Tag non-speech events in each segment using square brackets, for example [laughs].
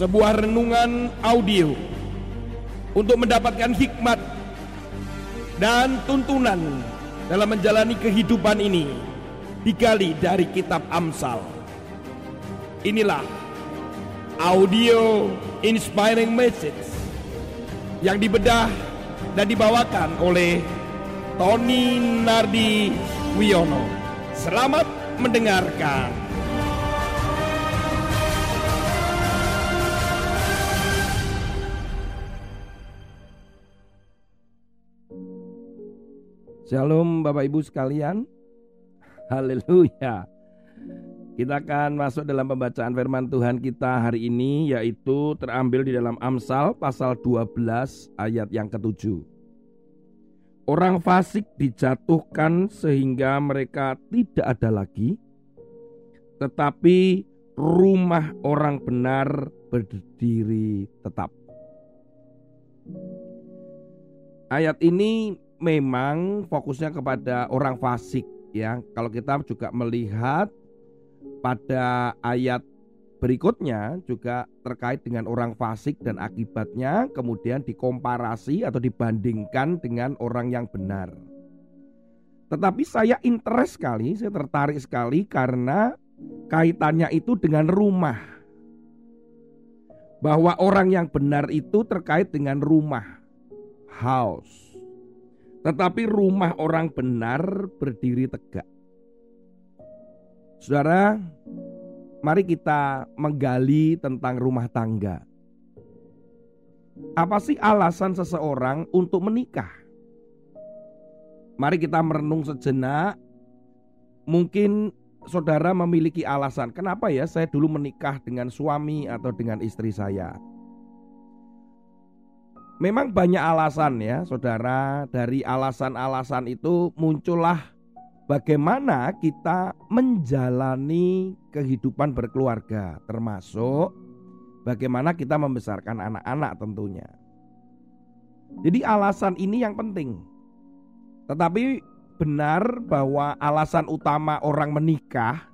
sebuah renungan audio untuk mendapatkan hikmat dan tuntunan dalam menjalani kehidupan ini digali dari kitab Amsal. Inilah audio inspiring message yang dibedah dan dibawakan oleh Tony Nardi Wiono. Selamat mendengarkan. Shalom Bapak Ibu sekalian. Haleluya. Kita akan masuk dalam pembacaan firman Tuhan kita hari ini yaitu terambil di dalam Amsal pasal 12 ayat yang ketujuh. Orang fasik dijatuhkan sehingga mereka tidak ada lagi, tetapi rumah orang benar berdiri tetap. Ayat ini memang fokusnya kepada orang fasik ya. Kalau kita juga melihat pada ayat berikutnya juga terkait dengan orang fasik dan akibatnya kemudian dikomparasi atau dibandingkan dengan orang yang benar. Tetapi saya interest sekali, saya tertarik sekali karena kaitannya itu dengan rumah. Bahwa orang yang benar itu terkait dengan rumah, house. Tetapi rumah orang benar berdiri tegak. Saudara, mari kita menggali tentang rumah tangga. Apa sih alasan seseorang untuk menikah? Mari kita merenung sejenak. Mungkin saudara memiliki alasan, kenapa ya saya dulu menikah dengan suami atau dengan istri saya? Memang banyak alasan ya saudara. Dari alasan-alasan itu muncullah bagaimana kita menjalani kehidupan berkeluarga Termasuk bagaimana kita membesarkan anak-anak tentunya. Jadi alasan ini yang penting. Tetapi benar bahwa alasan utama orang menikah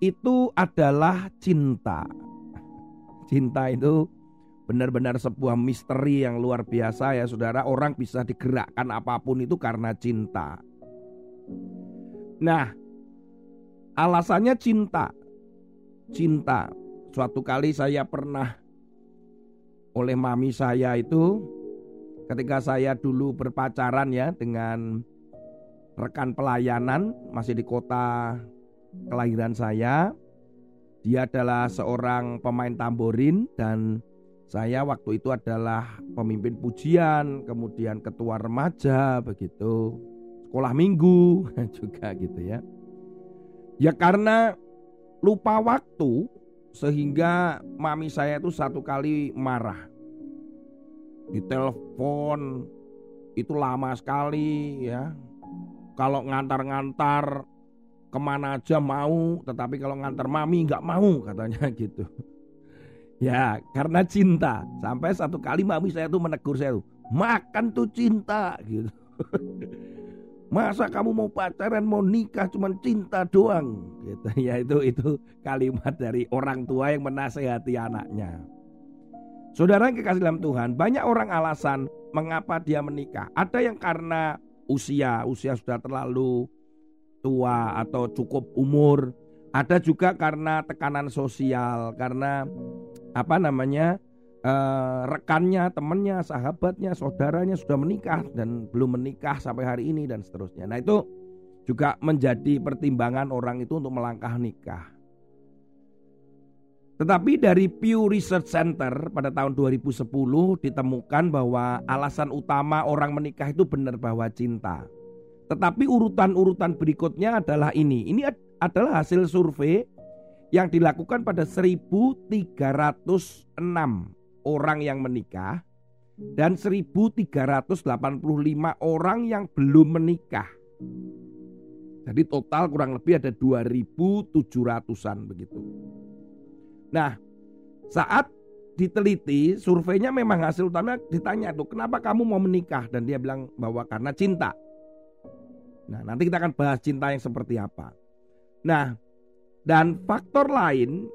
Itu adalah cinta. Cinta itu benar-benar sebuah misteri yang luar biasa ya saudara. Orang bisa digerakkan apa pun itu karena cinta. Nah, alasannya cinta. Cinta. Suatu kali saya pernah oleh mami saya itu ketika saya dulu berpacaran ya dengan rekan pelayanan masih di kota kelahiran saya. Dia adalah seorang pemain tamborin dan saya waktu itu adalah pemimpin pujian, kemudian ketua remaja begitu. Sekolah minggu [laughs] juga gitu ya. Ya karena lupa waktu sehingga mami saya itu satu kali marah. Di telepon itu lama sekali ya. Kalau ngantar-ngantar ke mana aja mau, tetapi kalau ngantar mami nggak mau katanya [laughs] gitu. Ya, karena cinta. Sampai satu kali mami saya tuh menegur saya tuh, makan tuh cinta gitu. [laughs] Masa kamu mau pacaran, mau nikah cuma cinta doang gitu. [laughs] Ya itu itu kalimat dari orang tua yang menasehati anaknya. Saudara yang kekasih dalam Tuhan, banyak orang alasan mengapa dia menikah. Ada yang karena usia, usia sudah terlalu tua atau cukup umur. Ada juga karena tekanan sosial, karena apa namanya uh, rekannya, temannya, sahabatnya, saudaranya sudah menikah dan belum menikah sampai hari ini dan seterusnya. Nah itu juga menjadi pertimbangan orang itu untuk melangkah nikah. Tetapi dari Pew Research Center pada tahun 2010 ditemukan bahwa alasan utama orang menikah itu benar bahwa cinta. Tetapi urutan-urutan berikutnya adalah ini. Ini adalah hasil survei yang dilakukan pada 1306 orang yang menikah dan 1385 orang yang belum menikah. Jadi total kurang lebih ada 2700-an begitu. Nah, saat diteliti, surveinya memang hasil utama ditanya tuh, kenapa kamu mau menikah? Dan dia bilang bahwa karena cinta. Nah, nanti kita akan bahas cinta yang seperti apa. Nah, dan faktor lain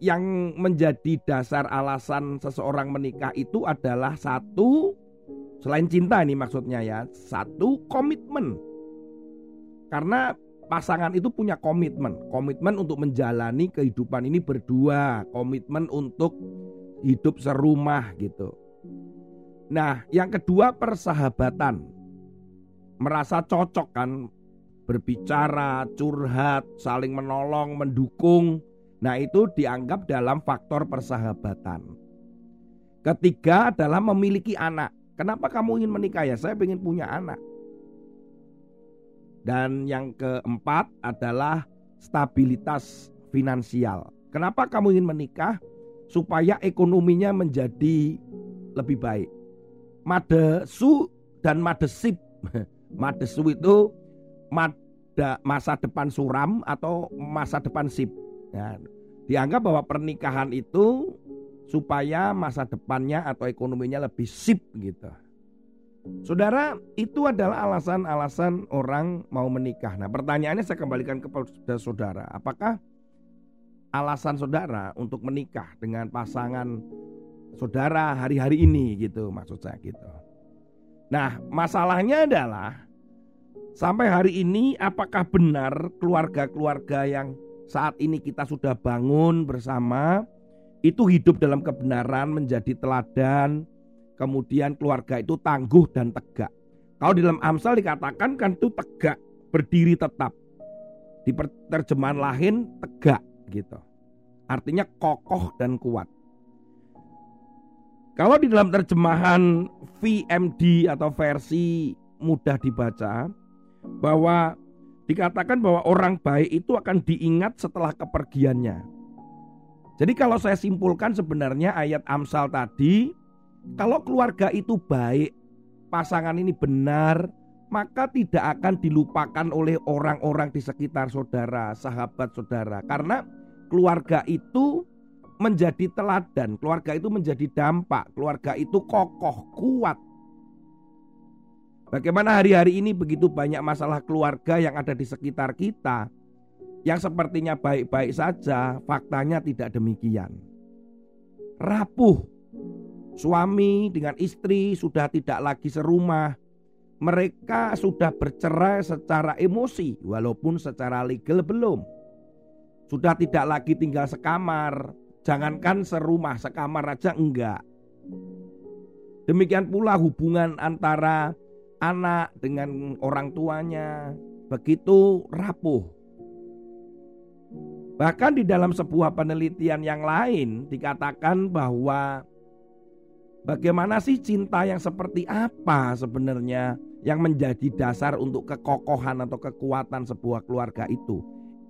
yang menjadi dasar alasan seseorang menikah itu adalah satu selain cinta ini maksudnya ya, satu komitmen. Karena pasangan itu punya komitmen, komitmen untuk menjalani kehidupan ini berdua, komitmen untuk hidup serumah gitu. Nah, yang kedua persahabatan. Merasa cocok kan berbicara, curhat, saling menolong, mendukung Nah itu dianggap dalam faktor persahabatan. Ketiga adalah memiliki anak. Kenapa kamu ingin menikah ya? Saya ingin punya anak. Dan yang keempat adalah stabilitas finansial. Kenapa kamu ingin menikah? Supaya ekonominya menjadi lebih baik. Madesu dan madesip. [laughs] Madesu itu masa depan suram atau masa depan sip. Ya, dianggap bahwa pernikahan itu supaya masa depannya atau ekonominya lebih sip gitu. Saudara, itu adalah alasan-alasan orang mau menikah. Nah, pertanyaannya saya kembalikan kepada saudara, apakah alasan saudara untuk menikah dengan pasangan saudara hari-hari ini gitu maksud saya gitu. Nah, masalahnya adalah sampai hari ini apakah benar keluarga-keluarga yang saat ini kita sudah bangun bersama, itu hidup dalam kebenaran, menjadi teladan, kemudian keluarga itu tangguh dan tegak. Kalau di dalam Amsal dikatakan kan itu tegak, berdiri tetap. Di terjemahan lain tegak gitu. Artinya kokoh dan kuat. Kalau di dalam terjemahan VMD atau versi mudah dibaca bahwa dikatakan bahwa orang baik itu akan diingat setelah kepergiannya. Jadi kalau saya simpulkan sebenarnya ayat Amsal tadi, kalau keluarga itu baik, pasangan ini benar, maka tidak akan dilupakan oleh orang-orang di sekitar saudara, sahabat saudara. Karena keluarga itu menjadi teladan, keluarga itu menjadi dampak, keluarga itu kokoh, kuat, Bagaimana hari-hari ini begitu banyak masalah keluarga yang ada di sekitar kita yang sepertinya baik-baik saja, faktanya tidak demikian. Rapuh, suami dengan istri sudah tidak lagi serumah. Mereka sudah bercerai secara emosi, walaupun secara legal belum. Sudah tidak lagi tinggal sekamar, jangankan serumah, sekamar aja enggak. Demikian pula hubungan antara anak dengan orang tuanya begitu rapuh. Bahkan di dalam sebuah penelitian yang lain dikatakan bahwa bagaimana sih cinta yang seperti apa sebenarnya yang menjadi dasar untuk kekokohan atau kekuatan sebuah keluarga itu.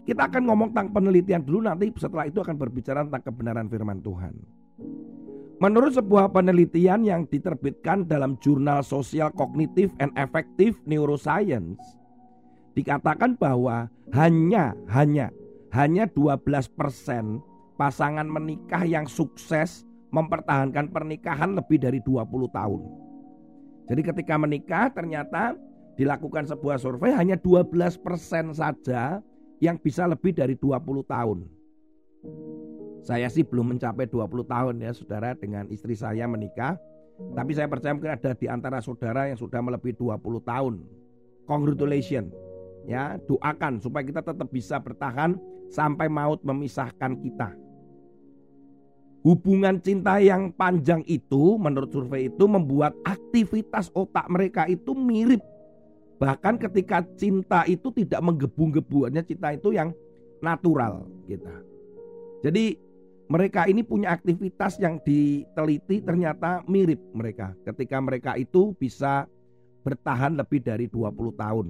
Kita akan ngomong tentang penelitian dulu nanti setelah itu akan berbicara tentang kebenaran firman Tuhan. Menurut sebuah penelitian yang diterbitkan dalam jurnal Sosial Kognitif and Effective Neuroscience, dikatakan bahwa hanya hanya hanya 12% pasangan menikah yang sukses mempertahankan pernikahan lebih dari 20 tahun. Jadi ketika menikah ternyata dilakukan sebuah survei hanya 12% saja yang bisa lebih dari 20 tahun. Saya sih belum mencapai 20 tahun ya saudara dengan istri saya menikah. Tapi saya percaya mungkin ada di antara saudara yang sudah melebihi 20 tahun. Congratulations. Ya, doakan supaya kita tetap bisa bertahan sampai maut memisahkan kita. Hubungan cinta yang panjang itu menurut survei itu membuat aktivitas otak mereka itu mirip. Bahkan ketika cinta itu tidak menggebu-gebu, cinta itu yang natural kita. Jadi mereka ini punya aktivitas yang diteliti ternyata mirip mereka ketika mereka itu bisa bertahan lebih dari 20 tahun.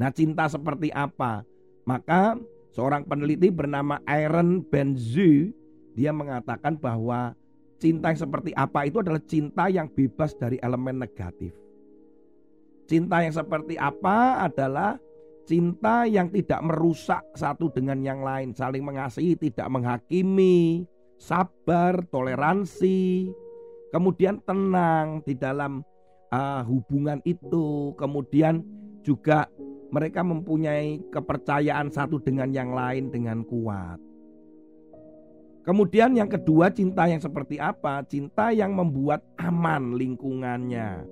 Nah, cinta seperti apa? Maka seorang peneliti bernama Aaron Benzu dia mengatakan bahwa cinta yang seperti apa itu adalah cinta yang bebas dari elemen negatif. Cinta yang seperti apa adalah Cinta yang tidak merusak satu dengan yang lain, saling mengasihi, tidak menghakimi, sabar, toleransi, kemudian tenang di dalam uh, hubungan itu, kemudian juga mereka mempunyai kepercayaan satu dengan yang lain dengan kuat. Kemudian yang kedua cinta yang seperti apa? Cinta yang membuat aman lingkungannya.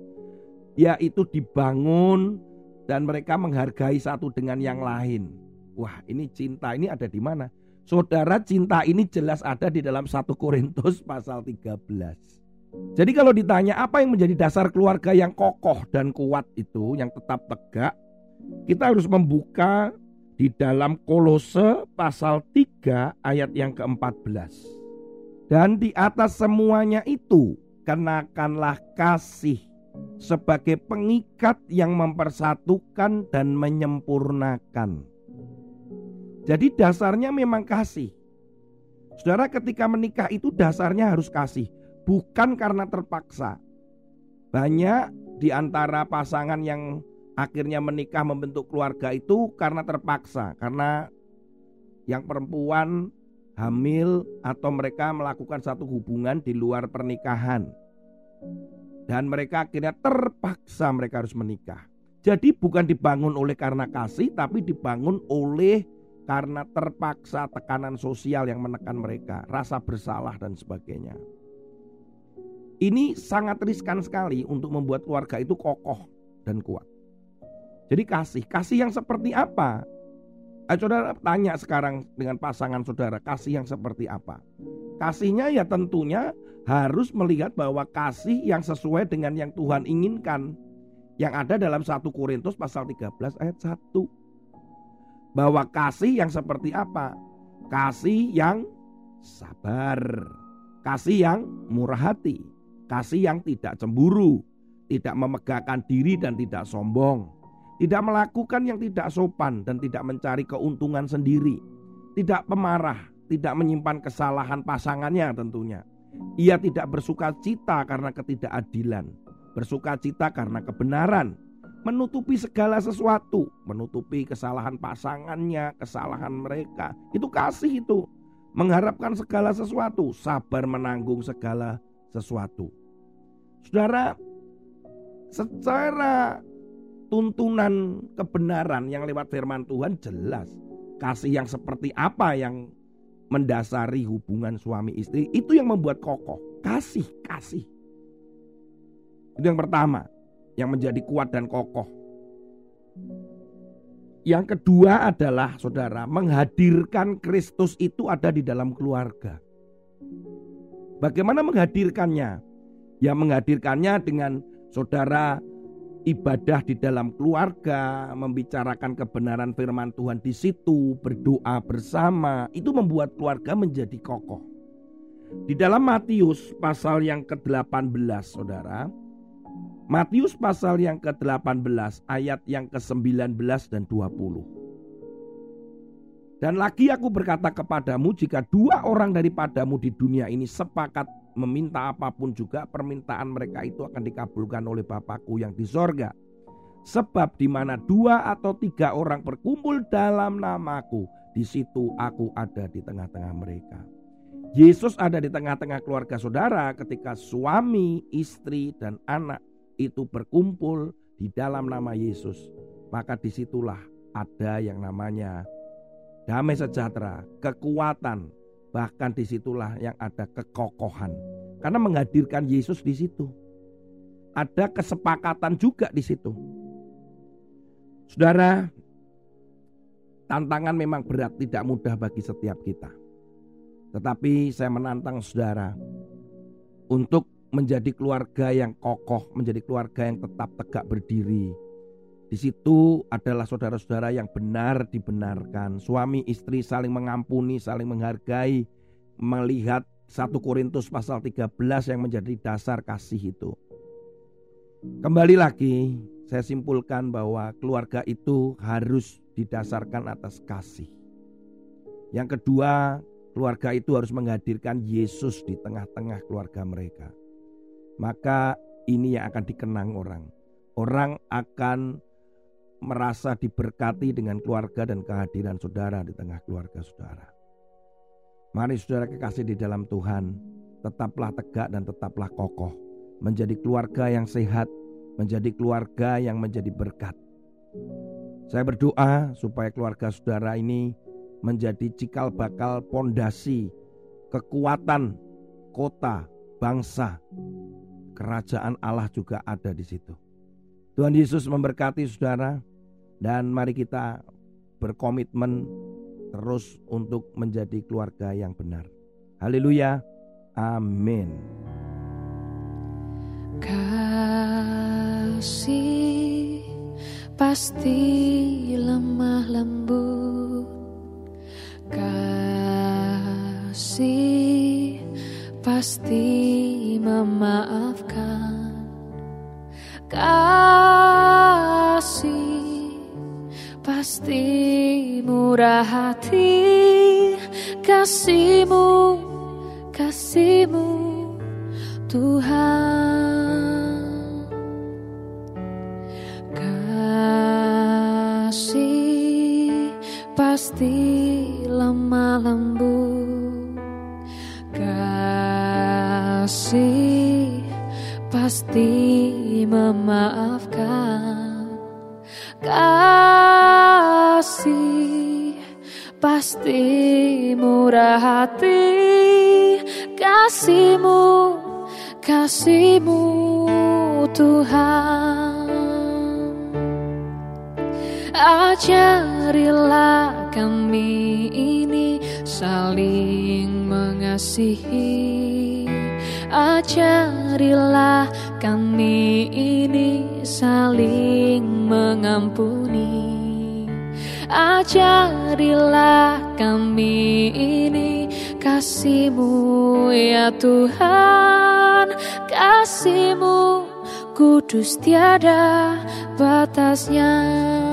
Yaitu dibangun dan mereka menghargai satu dengan yang lain. Wah, ini cinta ini ada di mana? Saudara, cinta ini jelas ada di dalam 1 Korintus pasal 13. Jadi kalau ditanya apa yang menjadi dasar keluarga yang kokoh dan kuat itu, yang tetap tegak, kita harus membuka di dalam Kolose pasal 3 ayat yang ke-14. Dan di atas semuanya itu kenakanlah kasih sebagai pengikat yang mempersatukan dan menyempurnakan. Jadi dasarnya memang kasih. Saudara ketika menikah itu dasarnya harus kasih, bukan karena terpaksa. Banyak di antara pasangan yang akhirnya menikah membentuk keluarga itu karena terpaksa, karena yang perempuan hamil atau mereka melakukan satu hubungan di luar pernikahan. Dan mereka akhirnya terpaksa mereka harus menikah. Jadi bukan dibangun oleh karena kasih tapi dibangun oleh karena terpaksa tekanan sosial yang menekan mereka, rasa bersalah dan sebagainya. Ini sangat riskan sekali untuk membuat keluarga itu kokoh dan kuat. Jadi kasih, kasih yang seperti apa? Ayo saudara tanya sekarang dengan pasangan saudara, kasih yang seperti apa? Kasihnya ya tentunya harus melihat bahwa kasih yang sesuai dengan yang Tuhan inginkan. Yang ada dalam 1 Korintus pasal 13 ayat 1. Bahwa kasih yang seperti apa? Kasih yang sabar. Kasih yang murah hati. Kasih yang tidak cemburu. Tidak memegahkan diri dan tidak sombong tidak melakukan yang tidak sopan dan tidak mencari keuntungan sendiri, tidak pemarah, tidak menyimpan kesalahan pasangannya tentunya. Ia tidak bersuka cita karena ketidakadilan, bersuka cita karena kebenaran, menutupi segala sesuatu, menutupi kesalahan pasangannya, kesalahan mereka. Itu kasih itu. Mengharapkan segala sesuatu, sabar menanggung segala sesuatu. Saudara, secara tuntunan kebenaran yang lewat firman Tuhan jelas. Kasih yang seperti apa yang mendasari hubungan suami istri itu yang membuat kokoh. Kasih, kasih. Itu yang pertama, yang menjadi kuat dan kokoh. Yang kedua adalah saudara, menghadirkan Kristus itu ada di dalam keluarga. Bagaimana menghadirkannya? Ya menghadirkannya dengan saudara ibadah di dalam keluarga, membicarakan kebenaran firman Tuhan di situ, berdoa bersama, itu membuat keluarga menjadi kokoh. Di dalam Matius pasal yang ke-18, Saudara, Matius pasal yang ke-18 ayat yang ke-19 dan 20. Dan lagi aku berkata kepadamu jika dua orang daripadamu di dunia ini sepakat meminta apa pun juga permintaan mereka itu akan dikabulkan oleh Bapakku yang di sorga. Sebab di mana dua atau tiga orang berkumpul dalam namaku, di situ aku ada di tengah-tengah mereka. Yesus ada di tengah-tengah keluarga saudara ketika suami, istri, dan anak itu berkumpul di dalam nama Yesus. Maka di situlah ada yang namanya damai sejahtera, kekuatan, Bahkan di situlah yang ada kekokohan. Karena menghadirkan Yesus di situ. Ada kesepakatan juga di situ. Saudara, tantangan memang berat, tidak mudah bagi setiap kita. Tetapi saya menantang saudara untuk menjadi keluarga yang kokoh, menjadi keluarga yang tetap tegak berdiri, di situ adalah saudara-saudara yang benar dibenarkan. Suami istri saling mengampuni, saling menghargai, melihat 1 Korintus pasal 13 yang menjadi dasar kasih itu. Kembali lagi, saya simpulkan bahwa keluarga itu harus didasarkan atas kasih. Yang kedua, keluarga itu harus menghadirkan Yesus di tengah-tengah keluarga mereka. Maka ini yang akan dikenang orang. Orang akan merasa diberkati dengan keluarga dan kehadiran saudara di tengah keluarga saudara. Mari saudara kekasih di dalam Tuhan, tetaplah tegak dan tetaplah kokoh, menjadi keluarga yang sehat, menjadi keluarga yang menjadi berkat. Saya berdoa supaya keluarga saudara ini menjadi cikal bakal pondasi kekuatan kota, bangsa, kerajaan Allah juga ada di situ. Tuhan Yesus memberkati saudara dan mari kita berkomitmen terus untuk menjadi keluarga yang benar. Haleluya. Amin. Kasih pasti lemah lembut. Kasih pasti memaafkan. Murah hati. Kasihmu, kasihmu Tuhan. Kasih pasti lemah lembut. Kasih pasti memaafkan. Kasih pasti murah hati. Kasihmu, kasihmu Tuhan. Ajarilah kami ini saling mengasihi. Ajarilah kami ini saling mengampuni. Ajarilah kami ini kasihmu ya Tuhan, kasihmu kudus tiada batasnya.